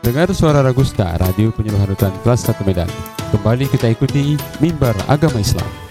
Dengar suara Ragusta, radio penyuluhan hutan kelas 1 Medan. Kembali kita ikuti mimbar agama Islam.